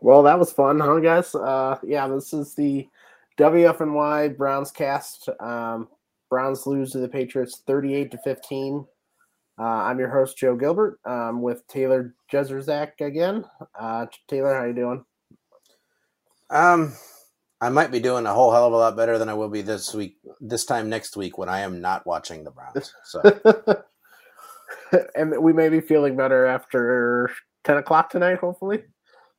Well, that was fun, huh, guys? Uh, yeah, this is the WFNY BrownsCast. Um, Browns lose to the Patriots 38 to 15. Uh, I'm your host, Joe Gilbert, um, with Taylor Jedrzejek again. Uh, Taylor, how you doing? Um, I might be doing a whole hell of a lot better than I will be this week, this time next week when I am not watching the Browns. So, and we may be feeling better after 10 o'clock tonight, hopefully,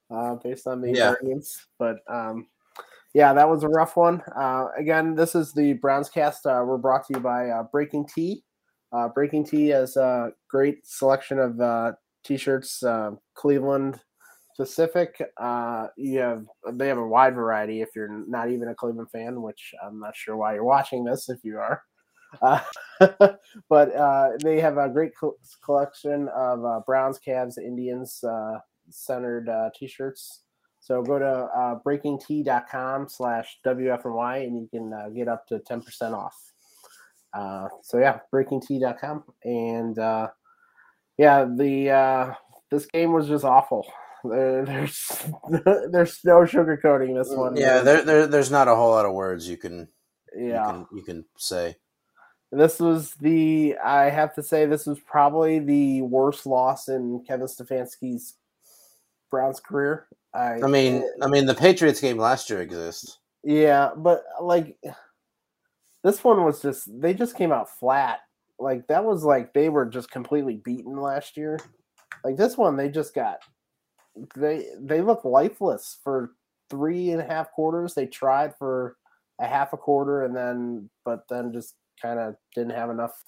uh, based on the Yeah. But um, yeah, that was a rough one. Uh, again, this is the BrownsCast. Uh, we're brought to you by uh, Breaking T. Uh, Breaking T has a great selection of uh, t-shirts, uh, Cleveland specific. Uh, you have they have a wide variety. If you're not even a Cleveland fan, which I'm not sure why you're watching this, if you are. Uh, but uh, they have a great co- collection of uh, Browns, Cavs, Indians uh, centered uh, t-shirts. So go to uh, breakingt.com slash WFNY and you can uh, get up to 10% off. Uh, so yeah, breakingt.com. And uh, yeah, the uh, this game was just awful. There, there's there's no sugarcoating this one. yeah, there, there, there's not a whole lot of words you can, yeah. you can, you can say. This was the I have to say this was probably the worst loss in Kevin Stefanski's Browns career. I, I mean, I mean, the Patriots game last year exists. yeah, but like this one was just they just came out flat. Like that was like they were just completely beaten last year. Like this one, they just got they they look lifeless for three and a half quarters. They tried for a half a quarter and then but then just kind of didn't have enough.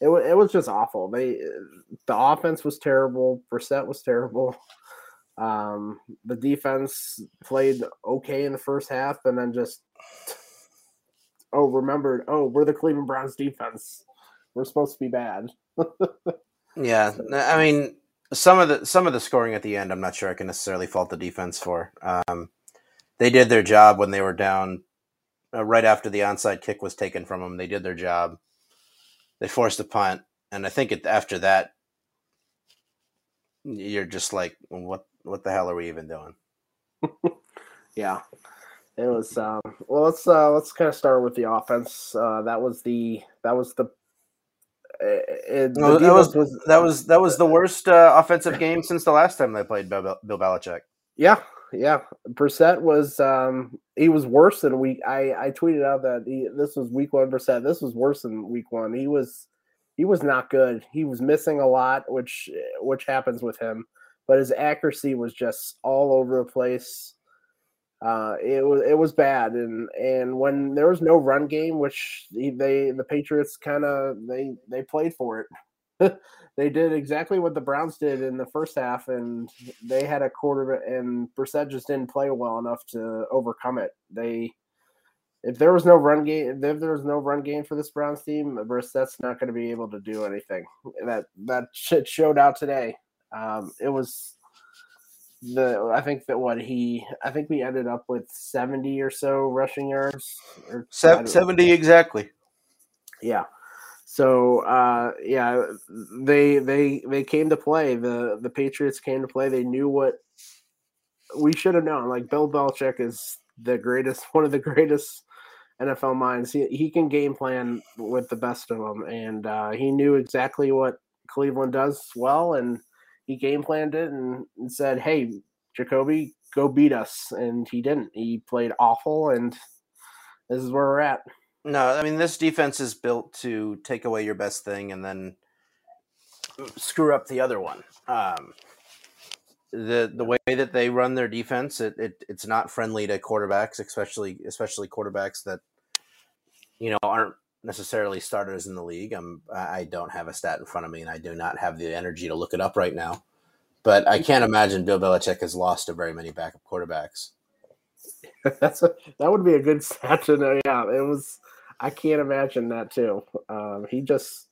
It was it was just awful. They the offense was terrible. Brissett was terrible. Um, the defense played okay in the first half and then just oh remembered oh we're the Cleveland Browns defense. We're supposed to be bad. Yeah, I mean, some of the some of the scoring at the end, I'm not sure I can necessarily fault the defense for. Um, they did their job when they were down uh, right after the onside kick was taken from them. They did their job. They forced a punt, and I think it, after that, you're just like, what what the hell are we even doing? Yeah, it was. Um, well, let's uh, let's kind of start with the offense. Uh, that was the that was the. It, the No, that was, defense that was that was the worst uh, offensive game since the last time they played Bill, Bill Belichick. yeah yeah. Brissett was um he was worse than week. I I tweeted out that he, this was week one. Brissett this was worse than week one. He was he was not good. He was missing a lot, which which happens with him. But his accuracy was just all over the place. Uh, it was it was bad, and and when there was no run game, which they the Patriots kind of they they played for it. they did exactly what the Browns did in the first half, and they had a quarter, and Brissett just didn't play well enough to overcome it. They if there was no run game, if there was no run game for this Browns team, Brissett's not going to be able to do anything. That that shit showed out today. Um, it was the I think that what he I think we ended up with seventy or so rushing yards. Or, Seventy exactly. yeah. So uh, yeah, they they they came to play. The the Patriots came to play. They knew what we should have known. Like Bill Belichick is the greatest, one of the greatest NFL minds. He he can game plan with the best of them, and uh, he knew exactly what Cleveland does well, and he game planned it and, and said, "Hey, Jacoby, go beat us," and he didn't. He played awful, and this is where we're at. No, I mean this defense is built to take away your best thing and then screw up the other one. Um, the the way that they run their defense, it, it it's not friendly to quarterbacks, especially especially quarterbacks that you know aren't necessarily starters in the league. I'm I don't have a stat in front of me, and I do not have the energy to look it up right now. But I can't imagine Bill Belichick has lost to very many backup quarterbacks. That's a, that would be a good stat to know. Yeah, it was. I can't imagine that too. Um, he just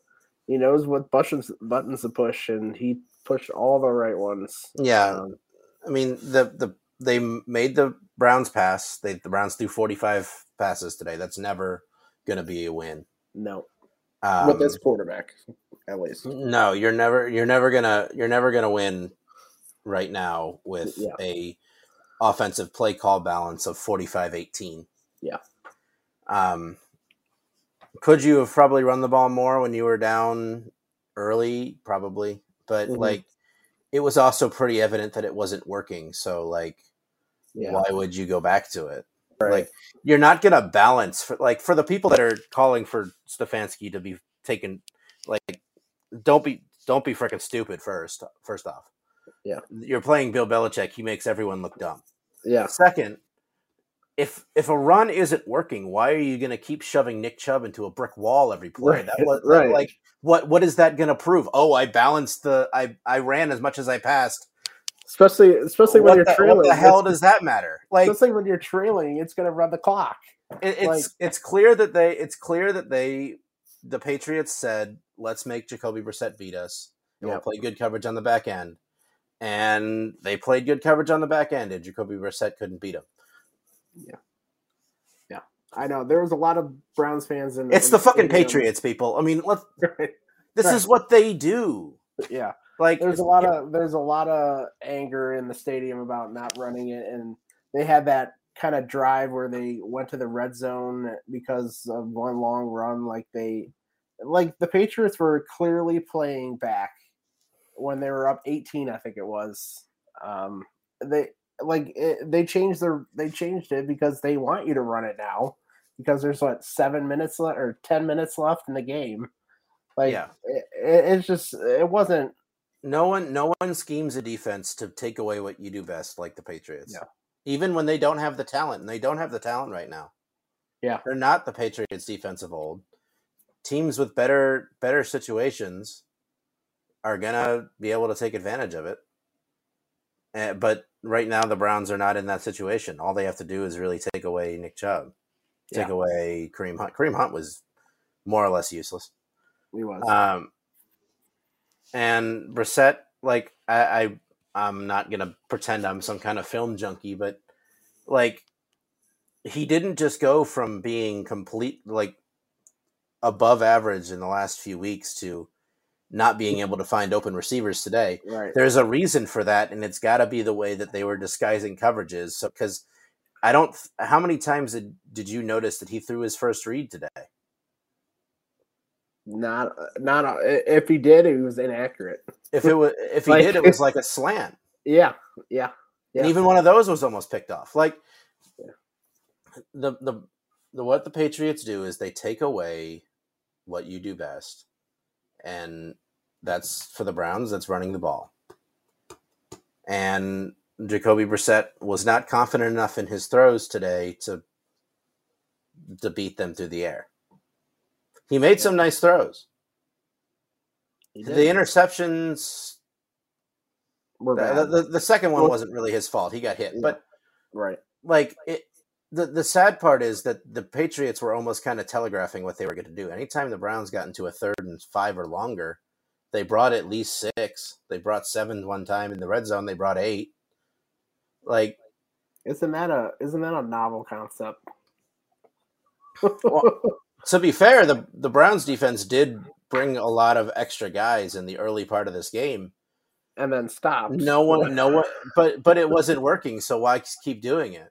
he knows what buttons buttons to push, and he pushed all the right ones. Yeah, Um, I mean the the they made the Browns pass. They the Browns threw forty five passes today. That's never going to be a win. no, Um, with this quarterback, at least. no, you're never you're never gonna you're never gonna win right now with Yeah. a offensive play call balance of 45-18. Yeah. Um, could you have probably run the ball more when you were down early? Probably, but Mhm. like it was also pretty evident that it wasn't working. So like, Yeah. why would you go back to it? Right. Like you're not gonna balance for like for the people that are calling for Stefanski to be taken. Like, don't be don't be freaking stupid. First, first off, Yeah. you're playing Bill Belichick. He makes everyone look dumb. yeah. Second, if if a run isn't working, why are you going to keep shoving Nick Chubb into a brick wall every play? Right, That was right. like what what is that going to prove? Oh, I balanced the I I ran as much as I passed. Especially especially when you're the, trailing. what the hell does that matter? Like especially when you're trailing, it's going to run the clock. it, it's like- it's clear that they it's clear that they the Patriots said let's make Jacoby Brissett beat us. And we'll play good coverage on the back end. And they played good coverage on the back end, and Jacoby Brissett couldn't beat him. Yeah. yeah, I know there was a lot of Browns fans in. It's in the fucking stadium. Patriots, people. I mean, let this Right. is what they do. Yeah, Like there's a lot of there's a lot of anger in the stadium about not running it, and they had that kind of drive where they went to the red zone because of one long run. Like they, like the Patriots were clearly playing back when they were up 18. I think it was. Um, they like it, they changed their they changed it because they want you to run it now because there's what seven minutes left or ten minutes left in the game. Like Yeah. it, it, it's just it wasn't no one no one schemes a defense to take away what you do best like the Patriots. Yeah. Even when they don't have the talent, and they don't have the talent right now. Yeah. They're not the Patriots defense of old. Teams with better better situations are gonna be able to take advantage of it. Uh, but right now the Browns are not in that situation. All they have to do is really take away Nick Chubb. Take Yeah. away Kareem Hunt. Kareem Hunt was more or less useless. we was Um, and Brissett, like I, I, I'm not gonna pretend I'm some kind of film junkie, but like he didn't just go from being complete like above average in the last few weeks to not being able to find open receivers today. right. There's a reason for that, and it's got to be the way that they were disguising coverages. So, because I don't, how many times did, did you notice that he threw his first read today? Not not uh, if he did, it was inaccurate. If it was, if he Like- did, it was like a slant. Yeah, yeah, and Yeah. even one of those was almost picked off. Like the the the what the Patriots do is they take away what you do best, and that's for the Browns. That's running the ball. And Jacoby Brissett was not confident enough in his throws today to to beat them through the air. He made some nice throws. The interceptions. We're The, the, the second one Well- wasn't really his fault. He got hit, Yeah. but right. like it the the sad part is that the Patriots were almost kind of telegraphing what they were going to do. Anytime the Browns got into a third and five or longer, they brought at least six. They brought seven one time in the red zone. They brought eight. Like Isn't that a isn't that a novel concept? To be fair, the the Browns defense did bring a lot of extra guys in the early part of this game. and then stopped. No one, no one, but but it wasn't working. So why keep doing it?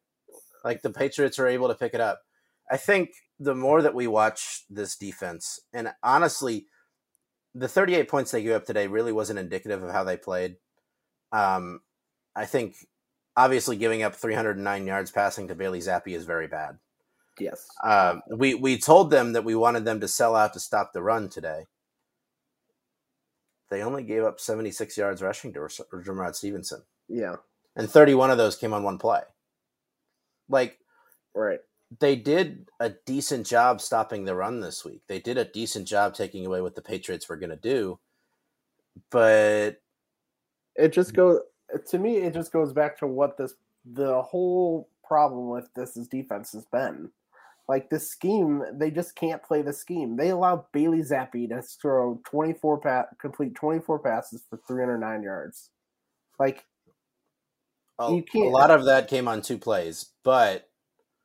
Like the Patriots are able to pick it up. I think the more that we watch this defense, and honestly, the 38 points they gave up today really wasn't indicative of how they played. Um, I think obviously giving up 309 yards passing to Bailey Zappe is very bad. Yes. Um, we we told them that we wanted them to sell out to stop the run today. They only gave up 76 yards rushing to Rhamondre Stevenson Yeah. and 31 of those came on one play. Like Right. they did a decent job stopping the run this week. They did a decent job taking away what the Patriots were going to do. But It just goes to me. It just goes back to what this the whole problem with this is defense has been. Like this scheme, they just can't play the scheme. They allow Bailey Zappe to throw twenty four pa- complete twenty four passes for three hundred nine yards. Like a, You can't- A lot of that came on two plays. But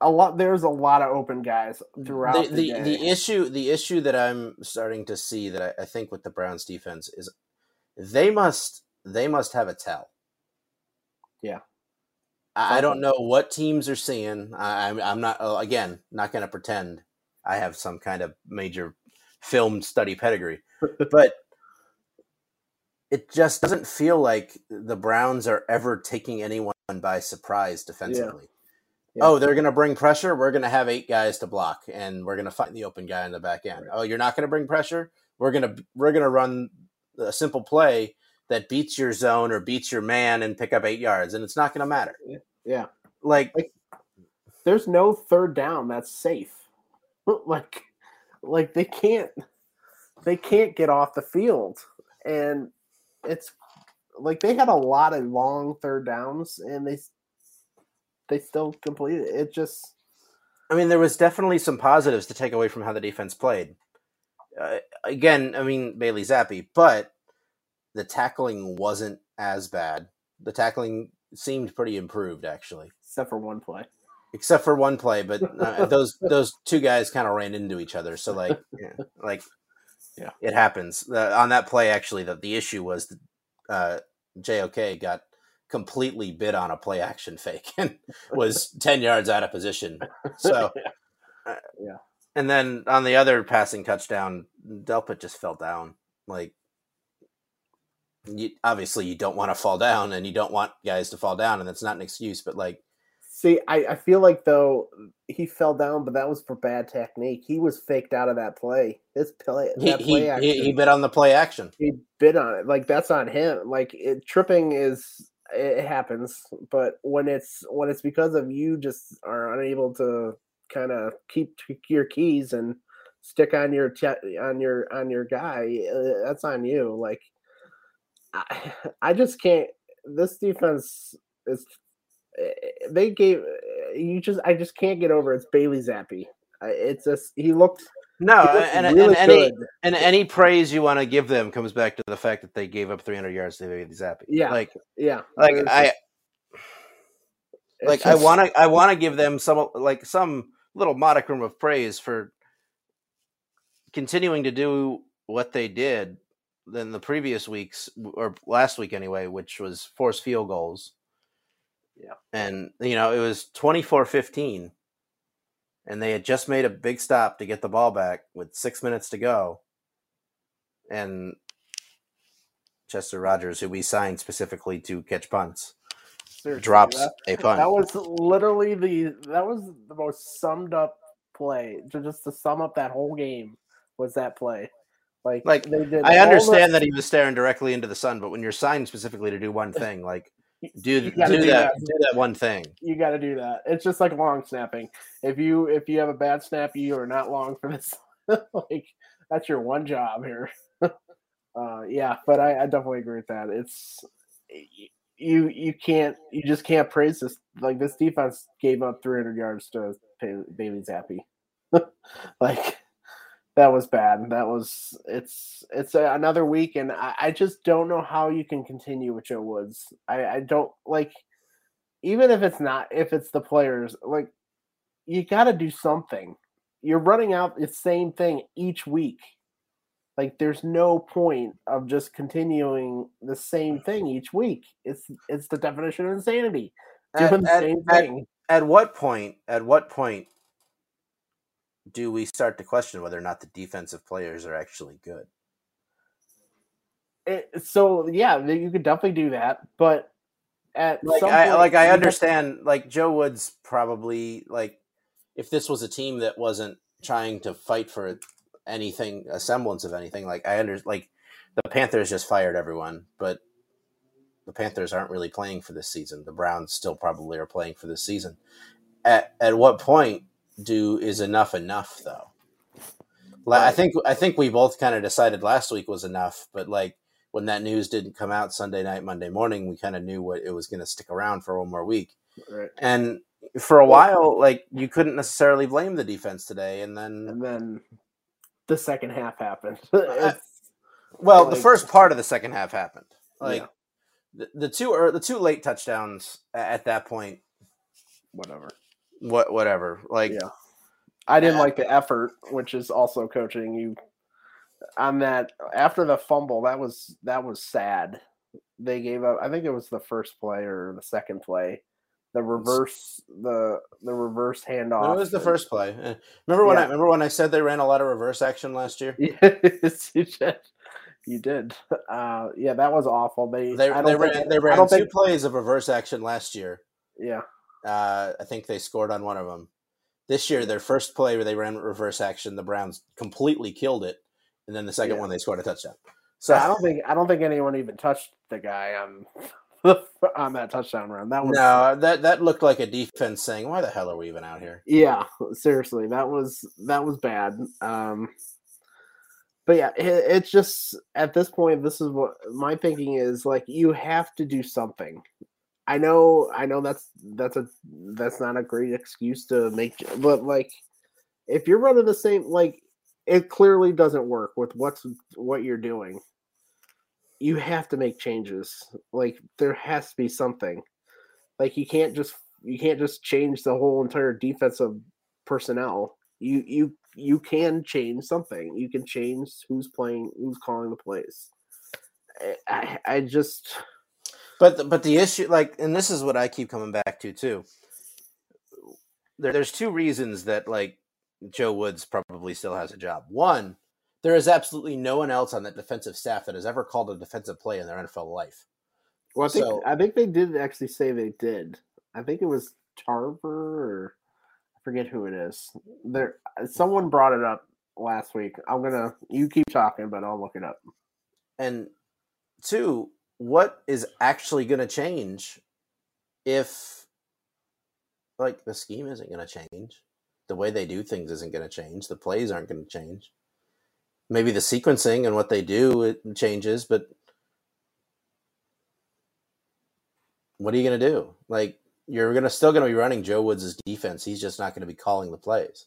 a lot, there's a lot of open guys throughout the, the, the, the issue the issue that I'm starting to see that I, I think with the Browns defense is they must they must have a tell. Yeah. I don't know what teams are seeing. I, I'm I'm not uh, again not going to pretend I have some kind of major film study pedigree, but it just doesn't feel like the Browns are ever taking anyone by surprise defensively. Yeah. Oh, they're going to bring pressure. We're going to have eight guys to block, and we're going to find the open guy in the back end. Right. Oh, you're not going to bring pressure. We're going to we're going to run a simple play that beats your zone or beats your man and pick up eight yards, and it's not going to matter. Yeah. Like, like, there's no third down that's safe. like, like they can't they can't get off the field, and it's like they had a lot of long third downs, and they they still completed it. It just. I mean, there was definitely some positives to take away from how the defense played. Uh, again, I mean Bailey Zappe, but the tackling wasn't as bad. The tackling seemed pretty improved, actually, except for one play. Except for one play, but uh, those those two guys kind of ran into each other. So like, yeah, like, yeah, it happens. Uh, on that play, actually, that the issue was that, uh, JOK got completely bit on a play action fake and was 10 yards out of position. So, yeah. Uh, yeah. And then on the other passing touchdown, Delpit just fell down. Like, you, obviously, you don't want to fall down and you don't want guys to fall down, and that's not an excuse, but like, See, I, I feel like though he fell down, but that was for bad technique. He was faked out of that play. His play, he, play he, action, he, he bit on the play action. He bit on it. Like that's on him. Like it, tripping is it happens, but when it's when it's because of you just are unable to kind of keep your keys and stick on your on your on your guy, uh, that's on you. Like I, I just can't. This defense is. Eh, they gave you just. I just can't get over. It's Bailey Zappe. It's just he looked no, and, really and, any and any praise you want to give them comes back to the fact that they gave up 300 yards to Bailey Zappe. Yeah, like yeah, like I like just, I want to I want to give them some like some little modicum of praise for continuing to do what they did than the previous weeks or last week anyway, which was force field goals. Yeah. And you know, it was 24-15 and they had just made a big stop to get the ball back with six minutes to go. And Chester Rogers, who we signed specifically to catch punts, Seriously, drops that, a punt. That was literally the that was the most summed up play. To just to sum up that whole game was that play. Like, like they did I understand the, that he was staring directly into the sun, but when you're signed specifically to do one thing, like do do, do that, that, do that one thing. You got to do that. It's just like long snapping. If you if you have a bad snap, you are not long for this. like that's your one job here. uh, yeah, but I, I definitely agree with that. It's you you can't you just can't praise this. Like this defense gave up 300 yards to Bailey Zappe. like that was bad. That was it's it's a, another week, and I, I, just don't know how you can continue with Joe Woods. I, I don't like even if it's not if it's the players like you got to do something. You're running out the same thing each week. Like there's no point of just continuing the same thing each week. It's it's the definition of insanity. Doing at, the same at, thing. At what point? At what point do we start to question whether or not the defensive players are actually good? It, so yeah, you could definitely do that, but at like I point, like I understand like Joe Woods probably like if this was a team that wasn't trying to fight for anything a semblance of anything like I under like the Panthers just fired everyone, but the Panthers aren't really playing for this season. The Browns still probably are playing for this season. At at what point do is enough enough though. Right. I think I think we both kind of decided last week was enough, but like when that news didn't come out Sunday night, Monday morning, we kind of knew what it was going to stick around for one more week. Right. And for a while, like you couldn't necessarily blame the defense today, and then and then the second half happened. Uh, uh, well, like, the first part of the second half happened. Like yeah. the, the two or the two late touchdowns at that point. Whatever what whatever. Like yeah. I didn't like the effort, which is also coaching you on that after the fumble. That was that was sad. They gave up. I think it was the first play or the second play. the reverse the the reverse handoff. It was the first play. Eh, Remember when I remember when I said they ran a lot of reverse action last year? Yes, you did. You did. Uh, yeah, that was awful. They They, I don't they think- ran they I ran don't two think- plays of reverse action last year. Yeah, Uh, I think they scored on one of them. This year, their first play where they ran reverse action, the Browns completely killed it, and then the second Yeah. one they scored a touchdown. so I don't think I don't think anyone even touched the guy on on that touchdown run. That was no, that that looked like a defense saying, "Why the hell are we even out here?" Yeah, seriously, that was that was bad. Um, but yeah, it, it's just at this point, this is what my thinking is. Like, you have to do something. I know, I know that's that's a that's not a great excuse to make, but like, if you're running the same, like, it clearly doesn't work with what's what you're doing. You have to make changes. Like, there has to be something. Like, you can't just you can't just change the whole entire defensive personnel. You you you can change something. You can change who's playing, who's calling the plays. I, I, I just But the, but the issue, like, and this is what I keep coming back to too. There, there's two reasons that like Joe Woods probably still has a job. One, there is absolutely no one else on that defensive staff that has ever called a defensive play in their NFL life. well, I think So- I think they did actually say they did. I think it was Tarver or I forget who it is. There, someone brought it up last week. I'm gonna you keep talking, but I'll look it up. And two, what is actually going to change if, like, the scheme isn't going to change? The way they do things isn't going to change. The plays aren't going to change. Maybe the sequencing and what they do it changes, but what are you going to do? Like, you're gonna still going to be running Joe Woods' defense. He's just not going to be calling the plays.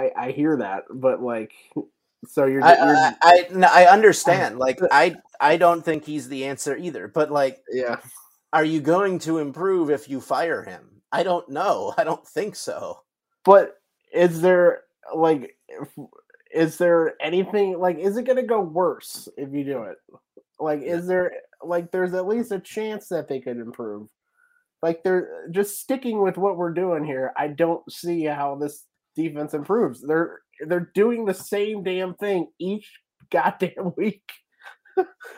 I I hear that, but like, so you're, I you're I, I, no, I understand. Like, I I don't think he's the answer either. But like, yeah. are you going to improve if you fire him? I don't know. I don't think so. But is there like is there anything like is it going to go worse if you do it? Like is there like there's at least a chance that they could improve. Like they're just sticking with what we're doing here. I don't see how this defense improves. They're they're doing the same damn thing each goddamn week.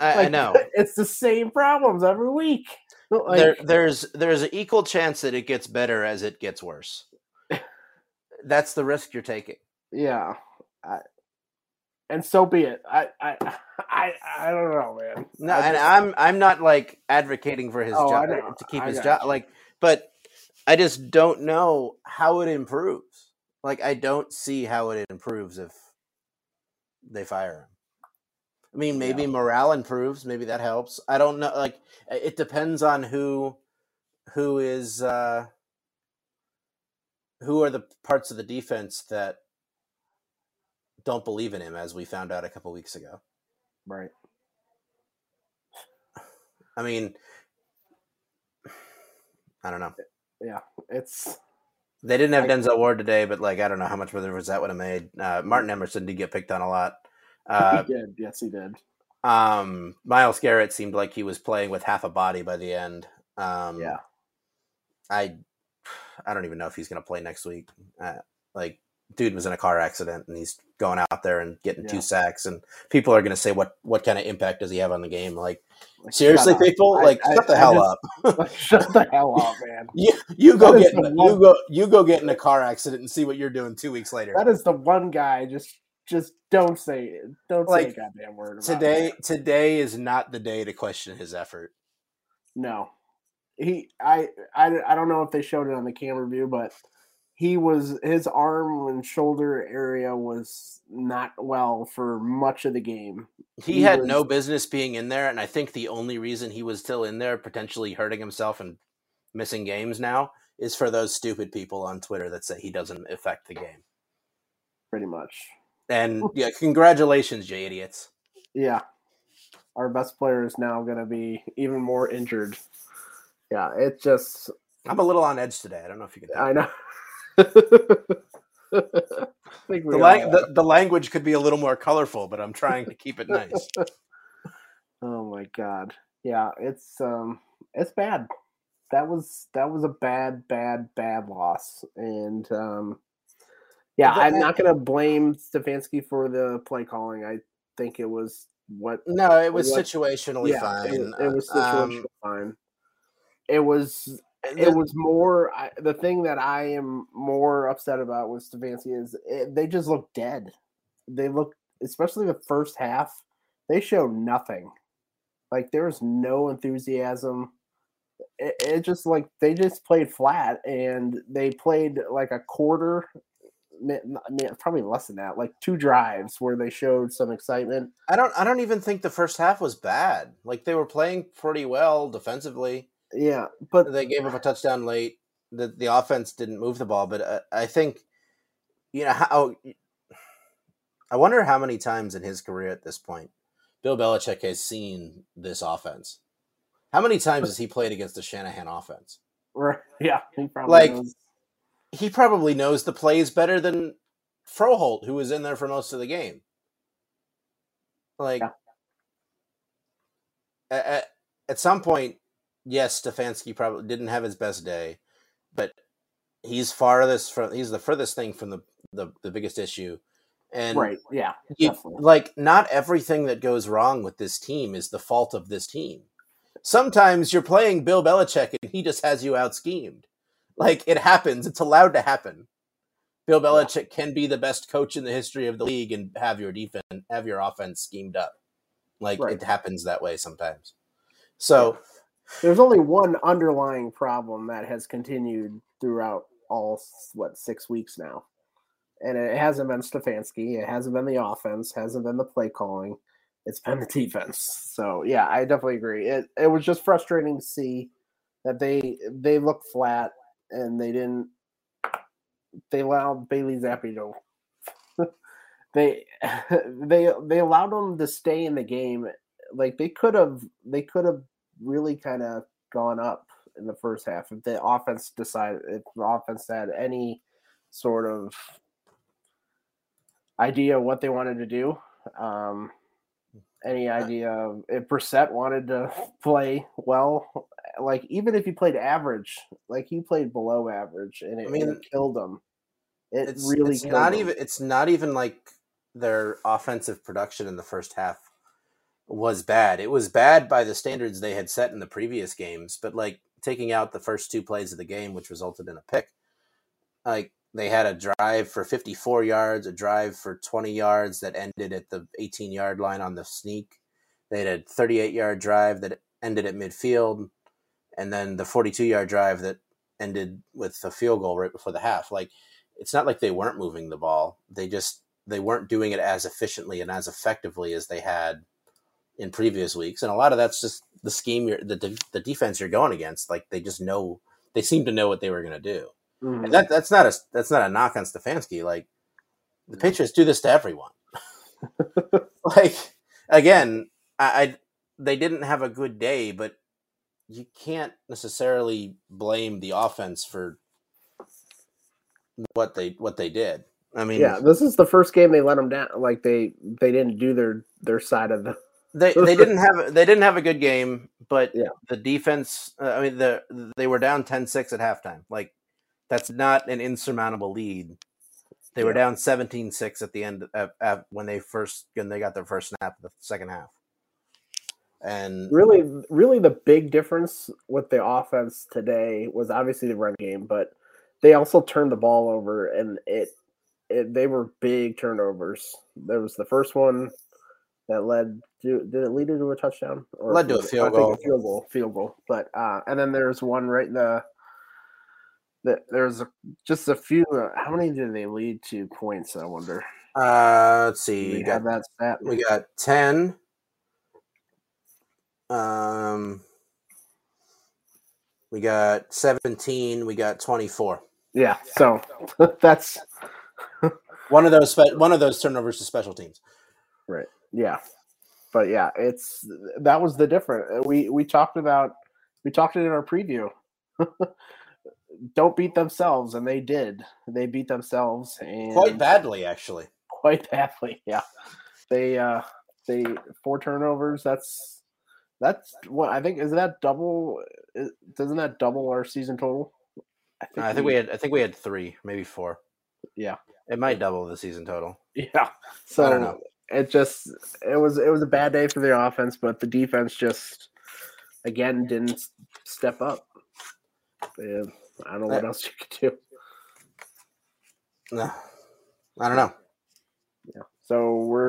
I, I know. It's the same problems every week. Like, there, there's there's an equal chance that it gets better as it gets worse. That's the risk you're taking. Yeah. I, and so be it. I I I I don't know, man. No, I and just- I'm I'm not like advocating for his Oh, job to keep his job. you. Like, but I just don't know how it improves. Like, I don't see how it improves if they fire him. I mean, maybe morale improves. Maybe that helps. I don't know. Like, it depends on who who is uh who are the parts of the defense that don't believe in him, as we found out a couple weeks ago. right. I mean, I don't know. Yeah. It's They didn't have I- Denzel Ward today, but like I don't know how much difference that would have made. Uh, Martin Emerson did get picked on a lot. Uh, he did. Yes, he did. um, Myles Garrett seemed like he was playing with half a body by the end. Um, Yeah. I I don't even know if he's going to play next week. Uh, like, dude was in a car accident and he's going out there and getting Yeah. two sacks, and people are going to say, "What what kind of impact does he have on the game?" Like, Like, seriously, people, I- like, I- shut the I hell just- up. Shut the hell up, man. You you go get in one- you go you go get in a car accident and see what you're doing two weeks later. That is the one guy. Just just don't say it. Don't say a goddamn word today today is not the day to question his effort. No, he. I. I. I don't know if they showed it on the camera view, but he was his arm and shoulder area was not well for much of the game. He, he had was, no business being in there, and I think the only reason he was still in there, potentially hurting himself and missing games now, is for those stupid people on Twitter that say he doesn't affect the game. Pretty much. And yeah, congratulations, you idiots. Yeah. Our best player is now going to be even more injured. Yeah, it just. I'm a little on edge today. I don't know if you can. I know. the, lang- the, the language could be a little more colorful, but I'm trying to keep it nice. oh my god. Yeah, it's um it's bad. That was that was a bad, bad, bad loss. And um yeah, I'm not gonna blame Stefanski for the play calling. I think it was what No, it was what, situationally yeah, fine. It, it was situationally um, fine. It was it was more I, the thing that I am more upset about with Stefanski is it, they just look dead. They look, especially the first half, they show nothing. Like there was no enthusiasm. It, it just like they just played flat and they played like a quarter probably less than that, like two drives where they showed some excitement. I don't I don't even think the first half was bad. Like they were playing pretty well defensively. Yeah, but they gave up a touchdown late. The the offense didn't move the ball, but uh, I think you know how. I wonder how many times in his career at this point, Bill Belichick has seen this offense. How many times has he played against the Shanahan offense? Right. Yeah. He probably like knows. he probably knows the plays better than Froholdt, who was in there for most of the game. Like yeah. at, at some point, yes, Stefanski probably didn't have his best day, but he's farthest from he's the furthest thing from the the, the biggest issue. And right, yeah, you, like not everything that goes wrong with this team is the fault of this team. Sometimes you're playing Bill Belichick and he just has you out schemed. Like it happens, it's allowed to happen. Bill Belichick yeah. can be the best coach in the history of the league and have your defense, have your offense schemed up. Like right. it happens that way sometimes. So there's only one underlying problem that has continued throughout all what six weeks now, and it hasn't been Stefanski. It hasn't been the offense. Hasn't been the play calling. It's been the defense. So yeah, I definitely agree. It it was just frustrating to see that they they looked flat and they didn't. They allowed Bailey Zappe to. they they they allowed him to stay in the game. Like they could have they could have really kind of gone up in the first half. If the offense decided, if the offense had any sort of idea what they wanted to do, um, any idea if Brissett wanted to play well, like even if he played average, like he played below average, and it, I mean, it killed him. It it's, really it's not him. even it's not even like their offensive production in the first half was bad. It was bad by the standards they had set in the previous games, but like taking out the first two plays of the game, which resulted in a pick, like they had a drive for 54 yards, a drive for 20 yards that ended at the 18 yard line on the sneak. They had a 38 yard drive that ended at midfield, and then the 42 yard drive that ended with a field goal right before the half. Like it's not like they weren't moving the ball; they just they weren't doing it as efficiently and as effectively as they had in previous weeks, and a lot of that's just the scheme you're the the defense you're going against. Like they just know they seem to know what they were going to do, mm-hmm. and that that's not a that's not a knock on Stefanski. Like the Patriots do this to everyone. like again, I, I they didn't have a good day, but you can't necessarily blame the offense for what they what they did. I mean, yeah, this is the first game they let them down. Like they they didn't do their their side of the they they didn't have they didn't have a good game, but yeah. the defense. Uh, I mean, the they were down 10-6 at halftime. Like that's not an insurmountable lead. They yeah. were down 17-6 at the end of, of, when they first when they got their first snap of the second half. And really, really, the big difference with the offense today was obviously the run game, but they also turned the ball over, and it, it they were big turnovers. There was the first one that led do, did it lead into a touchdown? Or Led to a field I think goal. field goal. Field goal. But uh, and then there's one right in the. There's a, just a few. Uh, how many did they lead to points? I wonder. Uh, let's see. we got that stat? we got ten. Um, we got seventeen. We got twenty-four. Yeah. So that's One of those one of those turnovers to special teams. Right. Yeah. But yeah, it's that was the difference. We we talked about we talked it in our preview. Don't beat themselves, and they did. They beat themselves and Quite badly, actually. quite badly. Yeah, they uh they four turnovers. That's that's what I think. Is that double? Doesn't that double our season total? I think we had I think we had three, maybe four. Yeah. It might double the season total. Yeah. So I don't know. It just it was it was a bad day for the offense, but the defense just again didn't step up. Yeah, I don't know what else you could do. No. I don't know. Yeah. So we're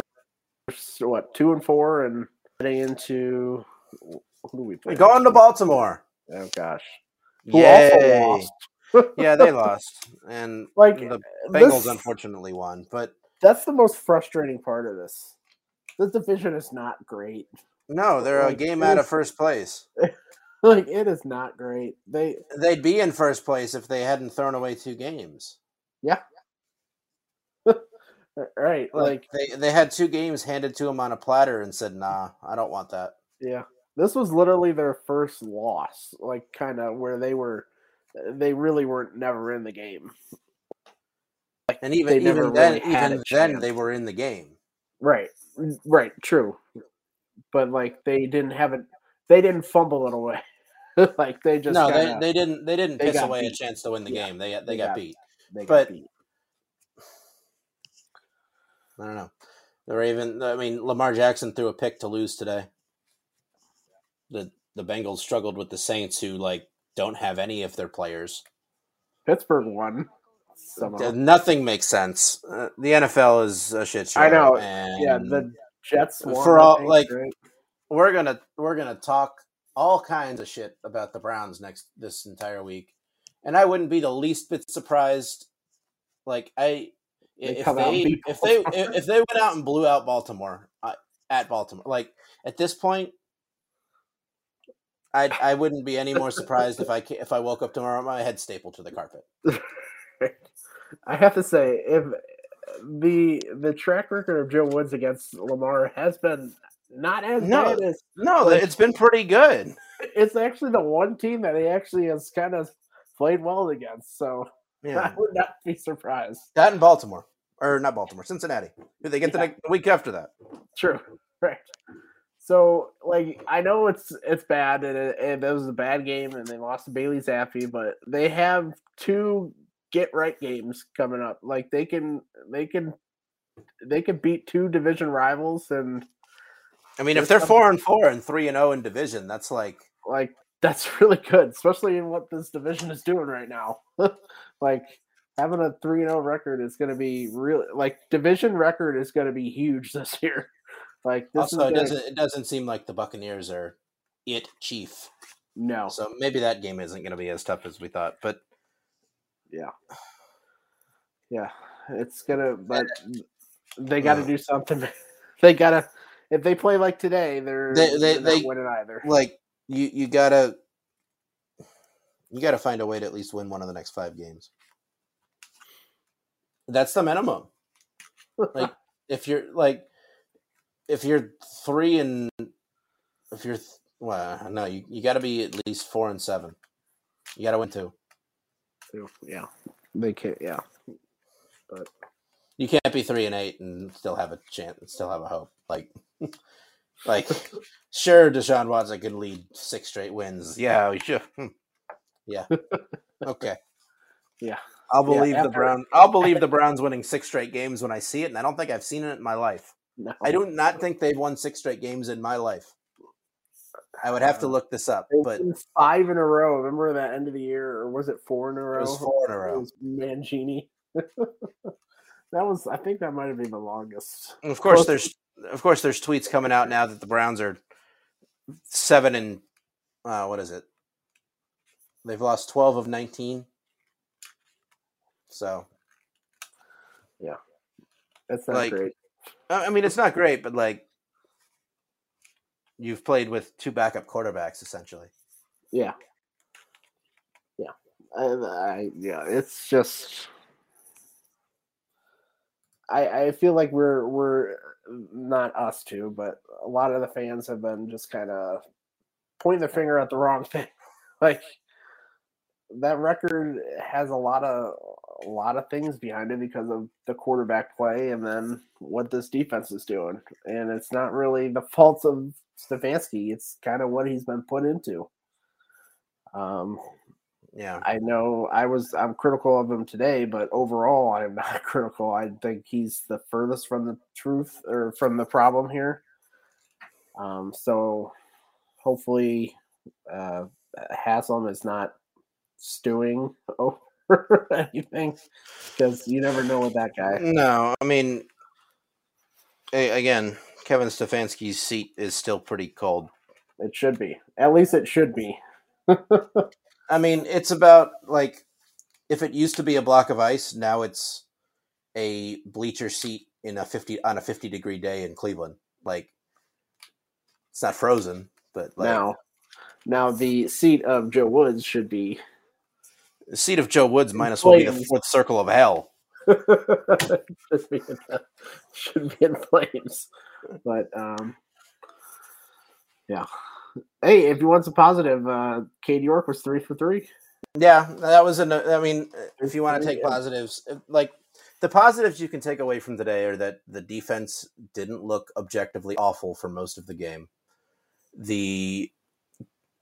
what two and four and heading into who do we play? Going to Baltimore. Oh gosh. Who also lost. yeah, they lost. And Like the Bengals this- unfortunately won. But that's the most frustrating part of this. The division is not great. no, they're a game out of first place. Like it is not great. They They'd be in first place if they hadn't thrown away two games. Yeah. right Like, like they, they had two games handed to them on a platter and said, "Nah, I don't want that." Yeah. This was literally their first loss, like kind of where they were they really weren't never in the game. And even even then, really had even then, they were in the game. Right. Right, true. But like they didn't have it they didn't fumble it away. like they just no, kinda, they, they didn't they didn't they piss away a chance to win the Yeah, game. They they, they got, got- beat. they got but- beat. I don't know. The Raven. I mean, Lamar Jackson threw a pick to lose today. The the Bengals struggled with the Saints, who like don't have any of their players. Pittsburgh won somehow. Nothing makes sense. Uh, the NFL is a shit show. I know. And yeah, the Jets for all- like- right? we're gonna we're gonna talk all kinds of shit about the Browns next this entire week, and I wouldn't be the least bit surprised. Like I, They if come out and they if they if they went out and blew out Baltimore uh, at Baltimore, like at this point, I I wouldn't be any more surprised if I if I woke up tomorrow with my head stapled to the carpet. I have to say, if the the track record of Joe Woods against Lamar has been not as No. bad as No, Like- it's been pretty good. it's actually the one team that he actually has kind of played well against. So Yeah, I would not be surprised. that in Baltimore or not Baltimore, Cincinnati. Who they get the next, the week after that. True, right? So like I know it's it's bad and it, and that was a bad game and they lost to Bailey Zappe, but they have two get right games coming up. Like they can they can they can beat two division rivals and I mean, if they're four and four and three and zero in division, that's like like that's really good, especially in what this division is doing right now. like having a three and zero record is going to be really like division record is going to be huge this year. Like this also it gonna, doesn't it doesn't seem like the Buccaneers are it chief. no, So maybe that game isn't going to be as tough as we thought. But yeah, yeah. it's gonna. But they got to do something. they gotta if they play like today, they're They- they- they're not winning either. like you you gotta you gotta find a way to at least win one of the next five games. That's the minimum. Like if you're like if you're three and if you're well no you, you got to be at least four and seven. You got to win two. So, yeah, they can't. Yeah, but You can't be three and eight and still have a chance, and still have a hope. Like, like, sure, Deshaun Watson can lead six straight wins. Yeah, we should. Hmm. Yeah. Okay. Yeah. I'll Yeah, believe the after- Brown. I'll believe the Browns winning six straight games when I see it, and I don't think I've seen it in my life. no, I do not think they've won six straight games in my life. I would have to look this up, but five in a row. Remember that end of the year, or was it four in a row? it was four in a row. It was Mangini. that was, I think, that might have been the longest. And of course, close- there's of course, there's tweets coming out now that the Browns are seven and uh, what is it? They've lost twelve of nineteen. So, yeah, it's not Like- great. I mean, it's not great, but like, you've played with two backup quarterbacks essentially. Yeah, yeah, I, I, yeah. It's just. I, I feel like we're we're not us two, but a lot of the fans have been just kind of pointing the finger at the wrong thing. like that record has a lot of a lot of things behind it because of the quarterback play and then what this defense is doing. And it's not really the fault of Stefanski. It's kind of what he's been put into. Um, Yeah, I know I was I'm critical of him today, but overall I'm not critical. I think he's the furthest from the truth or from the problem here. Um, so hopefully uh, Haslam is not stewing anything because you never know with that guy. no, I mean, again, Kevin Stefanski's seat is still pretty cold. It should be. At least it should be. I mean, it's about like if it used to be a block of ice, now it's a bleacher seat in a fifty on a fifty degree day in Cleveland. Like it's not frozen, but like now, now the seat of Joe Woods should be the seat of Joe Woods might as well be the fourth circle of hell. should be in should be in flames. But um yeah. Hey, if you want some positive, uh Cade York was three for three. Yeah, that was an. I mean, if you want to take yeah. positives, uh, like the positives you can take away from today are that the defense didn't look objectively awful for most of the game. The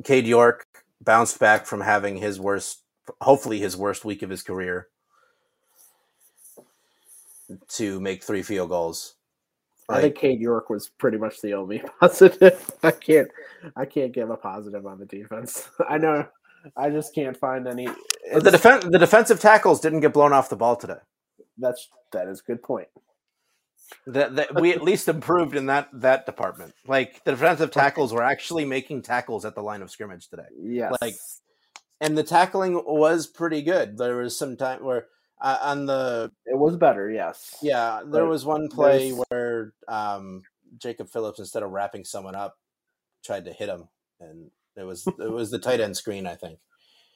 Cade York bounced back from having his worst, hopefully his worst week of his career, to make three field goals. I think Cade York was pretty much the only positive. I can't I can't give a positive on the defense. I know I just can't find any the it's- defense, the defensive tackles didn't get blown off the ball today. that's that is a good point. that, that we at least improved in that that department. Like the defensive tackles were actually making tackles at the line of scrimmage today, Yes. Like, and the tackling was pretty good. There was some time where uh, on the it was better, yes. yeah, there But was one play there's- where um, Jacob Phillips instead of wrapping someone up tried to hit him, and it was it was the tight end screen, I think.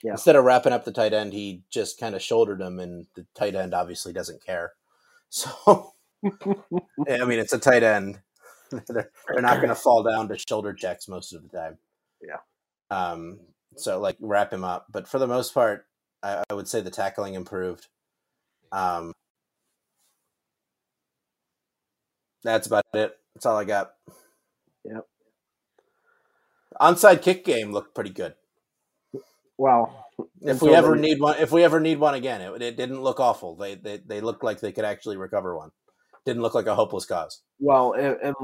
Yeah. Instead of wrapping up the tight end, he just kind of shouldered him, and the tight end obviously doesn't care. So I mean, it's a tight end. they're, they're not going to fall down to shoulder checks most of the time. Yeah. Um. So like wrap him up, but for the most part, I, I would say the tackling improved. Um. That's about it. That's all I got. Yep. Onside kick game looked pretty good. Well, If we ever need one, if we ever need one again, it, it didn't look awful. They, they they looked like they could actually recover one. Didn't look like a hopeless cause. well, and, and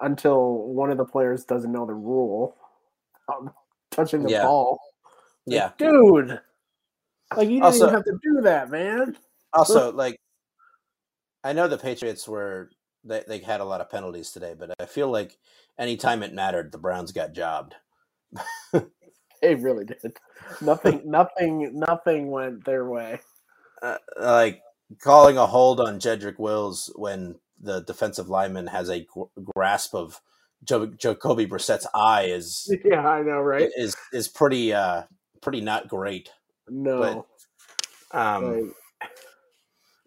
until one of the players doesn't know the rule, touching the Yeah. ball, Like, Yeah. dude. Like you didn't Also- even have to do that, man. Also, like, I know the Patriots were they, they had a lot of penalties today, but I feel like anytime it mattered, the Browns got jobbed. They really did. Nothing, nothing, nothing went their way. Uh, like calling a hold on Jedrick Wills when the defensive lineman has a gr- grasp of jo- Jacoby Brissett's eye is Yeah, I know, right? is is pretty uh pretty not great. No, but, Um, like,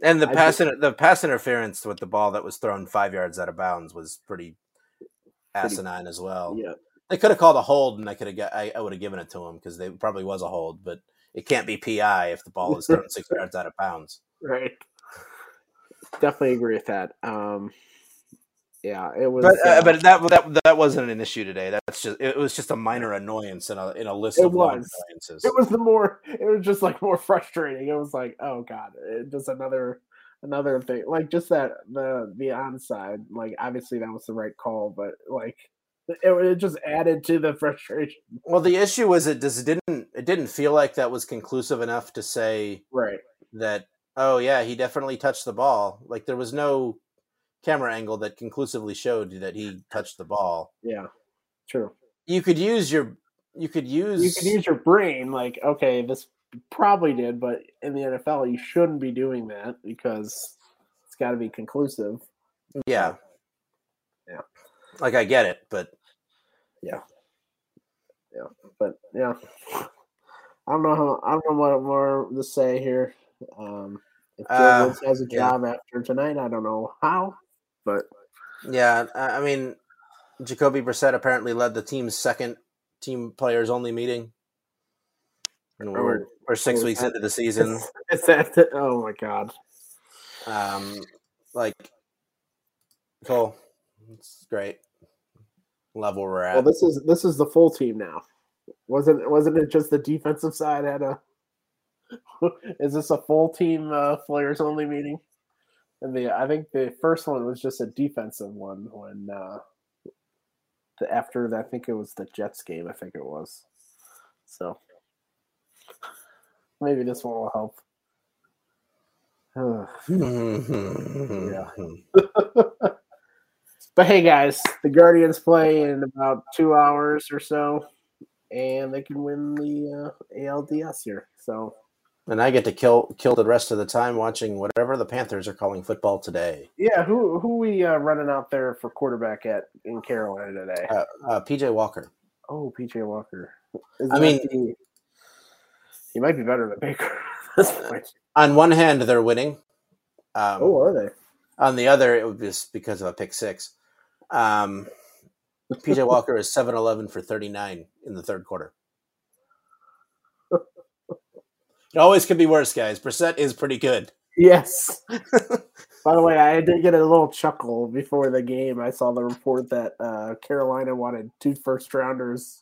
and the I pass inter- the pass interference with the ball that was thrown five yards out of bounds was pretty asinine as well. yeah, They could have called a hold, and I could have got. I, I would have given it to him because they probably was a hold, but it can't be PI if the ball is thrown six yards out of bounds. right. Definitely agree with that. Um, yeah, it was. But uh, uh, but that that that wasn't an issue today. That's just it was just a minor annoyance in a in a list of was. annoyances. it was the more. It was just like more frustrating. It was like, oh god, it, just another another thing. Like just that the the onside. Like obviously that was the right call, but like it, it just added to the frustration. Well, the issue was it just didn't it didn't feel like that was conclusive enough to say Right. that oh yeah he definitely touched the ball. Like there was no camera angle that conclusively showed that he touched the ball. Yeah, true. You could use your you could use You could use your brain, like, okay, this probably did, but in the NFL, you shouldn't be doing that because it's got to be conclusive. yeah Yeah. like I get it, but yeah. Yeah, But yeah, I don't know how. I don't know what more to say here. Um, if Joe Uh, has a yeah. job after tonight, I don't know how, but yeah, I mean, Jacoby Brissett apparently led the team's second team players only meeting. And we're, Oh, we're six oh, weeks into the season. that? Oh my god! Um, like, cool. It's great. Where we're at. Well, this is this is the full team now. Wasn't wasn't it just the defensive side had a? is this a full team uh, players only meeting? And the I think the first one was just a defensive one when uh, the after I think it was the Jets game. I think it was. So maybe this one will help. Yeah. But hey, guys, the Guardians play in about two hours or so, and they can win the uh, ALDS here. So And I get to kill kill the rest of the time watching whatever the Panthers are calling football today. yeah, who who we uh, running out there for quarterback at in Carolina today? Uh, uh, PJ Walker. oh, PJ Walker. Is I mean- the- he might be better than Baker at this point. On one hand, they're winning. Um, Oh, are they? On the other, it was just because of a pick six. Um, PJ Walker is 7 11 for 39 in the third quarter. It always could be worse, guys. Brissett is pretty good. Yes. By the way, I did get a little chuckle before the game. I saw the report that uh, Carolina wanted two first rounders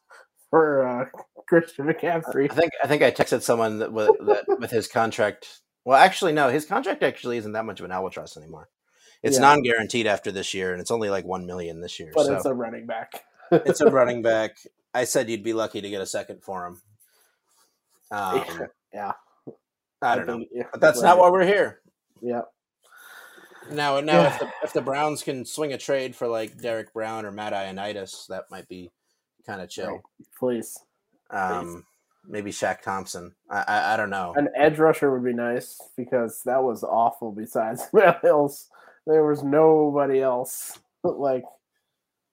for uh, Christian McCaffrey. I think I think I texted someone that with, that with his contract. Well, actually, no, his contract actually isn't that much of an albatross anymore. It's Yeah. non-guaranteed after this year, and it's only like one million this year. But so it's a running back. it's a running back. I said you'd be lucky to get a second for him. Um, yeah. I don't know, think- yeah, but that's right. not why we're here. Yeah. Now, now, Yeah. if the if the Browns can swing a trade for like Derrick Brown or Matt Ioannidis, that might be kind of chill. Right. Please. Um, maybe Shaq Thompson. I, I I don't know. An edge rusher would be nice because that was awful besides Matt Hills. There was nobody else. Like,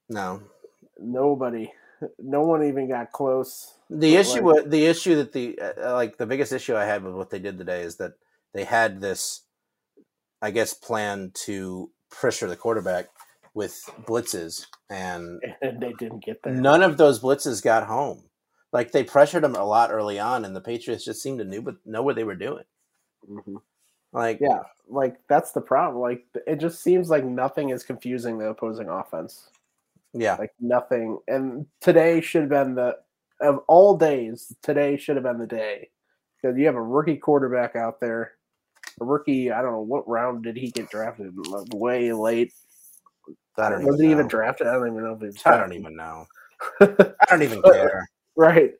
No, nobody. No one even got close. the issue like- the issue that the uh, like the biggest issue I had with what they did today is that they had this, I guess, plan to pressure the quarterback with blitzes, and And they didn't get there. none of those blitzes got home. Like they pressured him a lot early on, and the Patriots just seemed to knew but know what they were doing. Mhm. Like Yeah, like that's the problem. Like it just seems like nothing is confusing the opposing offense. Yeah, Like nothing. And today should have been the of all days. Today should have been the day because you have a rookie quarterback out there. A rookie. I don't know what round did he get drafted? Like, Way late. I don't Was even he even know. drafted? I don't even know if he was. I don't even know. I don't even care. Right.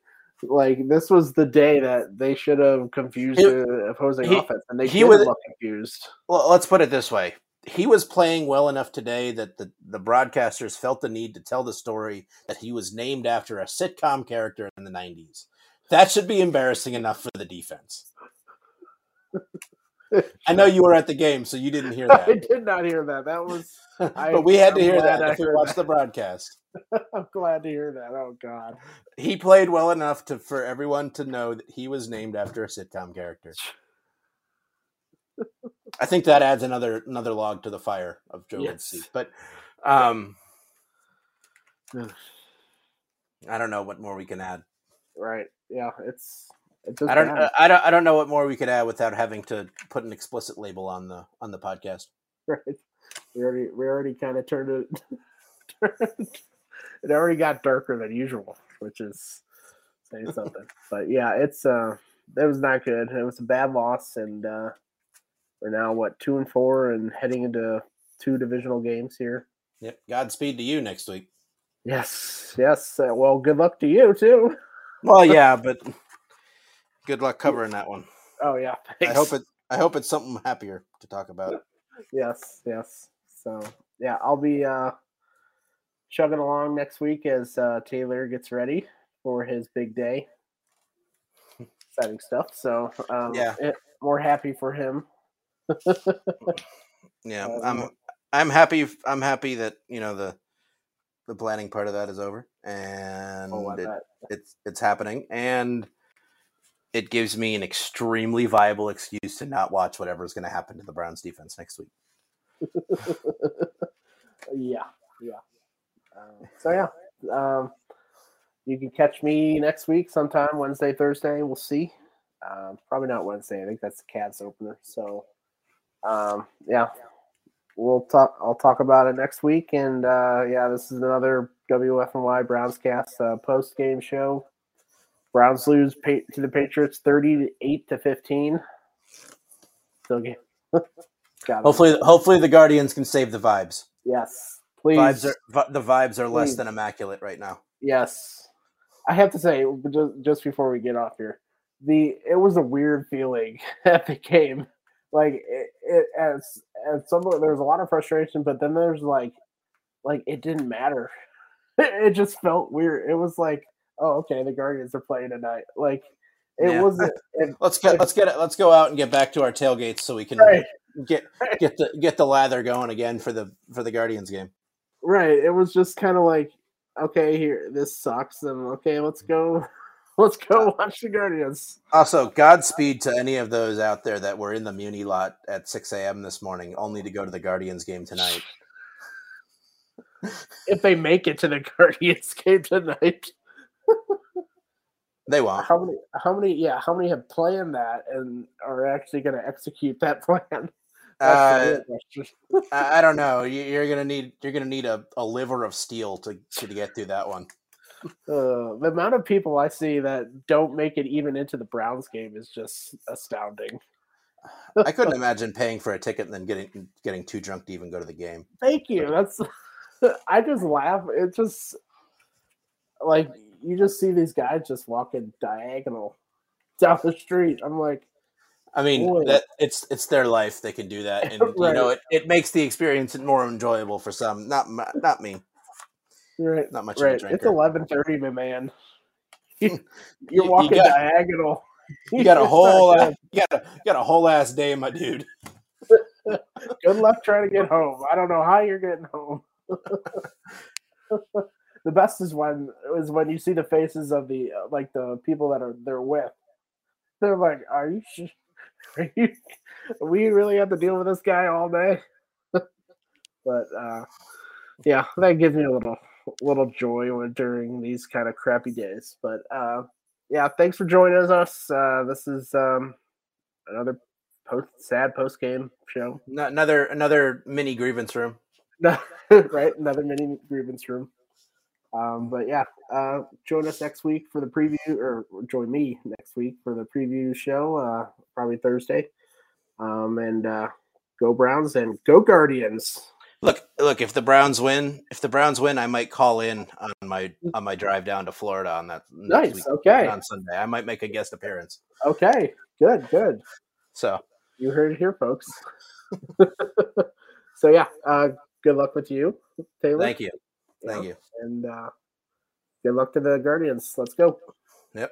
Like this was the day that they should have confused He- the opposing he- offense, and they he was- confused. Well, let's put it this way. He was playing well enough today that the, the broadcasters felt the need to tell the story that he was named after a sitcom character in the 90s. That should be embarrassing enough for the defense. I know you were at the game, so you didn't hear that. I did not hear that. That was. I- but we had to I'm hear that if we watched that. the broadcast. I'm glad to hear that. Oh God. He played well enough to for everyone to know that he was named after a sitcom character. I think that adds another another log to the fire of Joe Yes. seat. But um, I don't know what more we can add. Right. Yeah. It's. It's I don't. I don't. I don't know what more we could add without having to put an explicit label on the on the podcast. right. We already we already kind of turned it. it already got darker than usual, which is saying something. but yeah, it's uh, it was not good. It was a bad loss, and uh, we're now what two and four, and heading into two divisional games here. Yep. Godspeed to you next week. Yes, yes. Uh, well, good luck to you too. Well, yeah, but good luck covering that one. Oh yeah. I hope it. I hope it's something happier to talk about. Yes, yes. So yeah, I'll be uh, chugging along next week as uh, Taylor gets ready for his big day. Exciting stuff. So um, Yeah. it, more happy for him. Yeah, Um, I'm I'm happy. I'm happy that you know the the planning part of that is over and Oh, it, it's it's happening and it gives me an extremely viable excuse to not watch whatever's going to happen to the Browns defense next week. yeah, yeah. Uh, so yeah, um, you can catch me next week sometime Wednesday, Thursday. We'll see. Um, probably not Wednesday. I think that's the Cavs opener. So um, yeah, we'll talk. I'll talk about it next week. And uh, yeah, this is another WFNY BrownsCast uh, post game show. Browns lose pa- to the Patriots thirty-eight to fifteen. So game. Got it. Hopefully, hopefully the Guardians can save the vibes. yes. Please. Vibes are the vibes are less than immaculate right now. Yes, I have to say just just before we get off here, the it was a weird feeling at the game. Like it, it as as some point there's a lot of frustration, but then there's like like it didn't matter. It just felt weird. It was like, oh, okay, the Guardians are playing tonight. Like it Yeah. wasn't. It, Let's get let's get it. Let's go out and get back to our tailgates so we can right, get get the get the lather going again for the for the Guardians game. right. It was just kind of like, okay, here this sucks, and okay, let's go, let's go watch the Guardians. Also, Godspeed to any of those out there that were in the Muni lot at 6 a.m. this morning, only to go to the Guardians game tonight. if they make it to the Guardians game tonight. They won't. How many? How many? Yeah, how many have planned that and are actually going to execute that plan? Uh. I, don't know. You- You're gonna need you're gonna need a, a liver of steel to to get through that one. Uh, the amount of people I see that don't make it even into the Browns game is just astounding. I couldn't imagine paying for a ticket and then getting getting too drunk to even go to the game. Thank you. That's. I just laugh. It just like you just see these guys just walking diagonal down the street. I'm like, I mean, that it's it's their life. They can do that, and you know it, it makes the experience more enjoyable for some. Not not me. Right, Not much right. It's eleven thirty, my man. You're You- you walking got- diagonal. You got a whole ass, you got a, you got a whole ass day, my dude. Good luck trying to get home. I don't know how you're getting home. the best is when is when you see the faces of the uh, like the people that are they're with. They're like, "Are you? Sh- are you? We really have to deal with this guy all day." but uh, yeah, that gives me a little little joy during these kind of crappy days. But uh, yeah, thanks for joining us. Uh, this is um, another post sad post game show. No- Another another mini grievance room. right? Another mini grievance room. Um, but yeah, uh, join us next week for the preview, or join me next week for the preview show, uh, probably Thursday. Um, and uh, go Browns and go Guardians. Look, look. If the Browns win, if the Browns win, I might call in on my on my drive down to Florida on that Nice. week, Okay. on Sunday. I might make a guest appearance. Okay. Good. Good. So You heard it here, folks. so yeah, uh, good luck with you, Taylor. thank you, thank you. And uh, good luck to the Guardians. Let's go. Yep.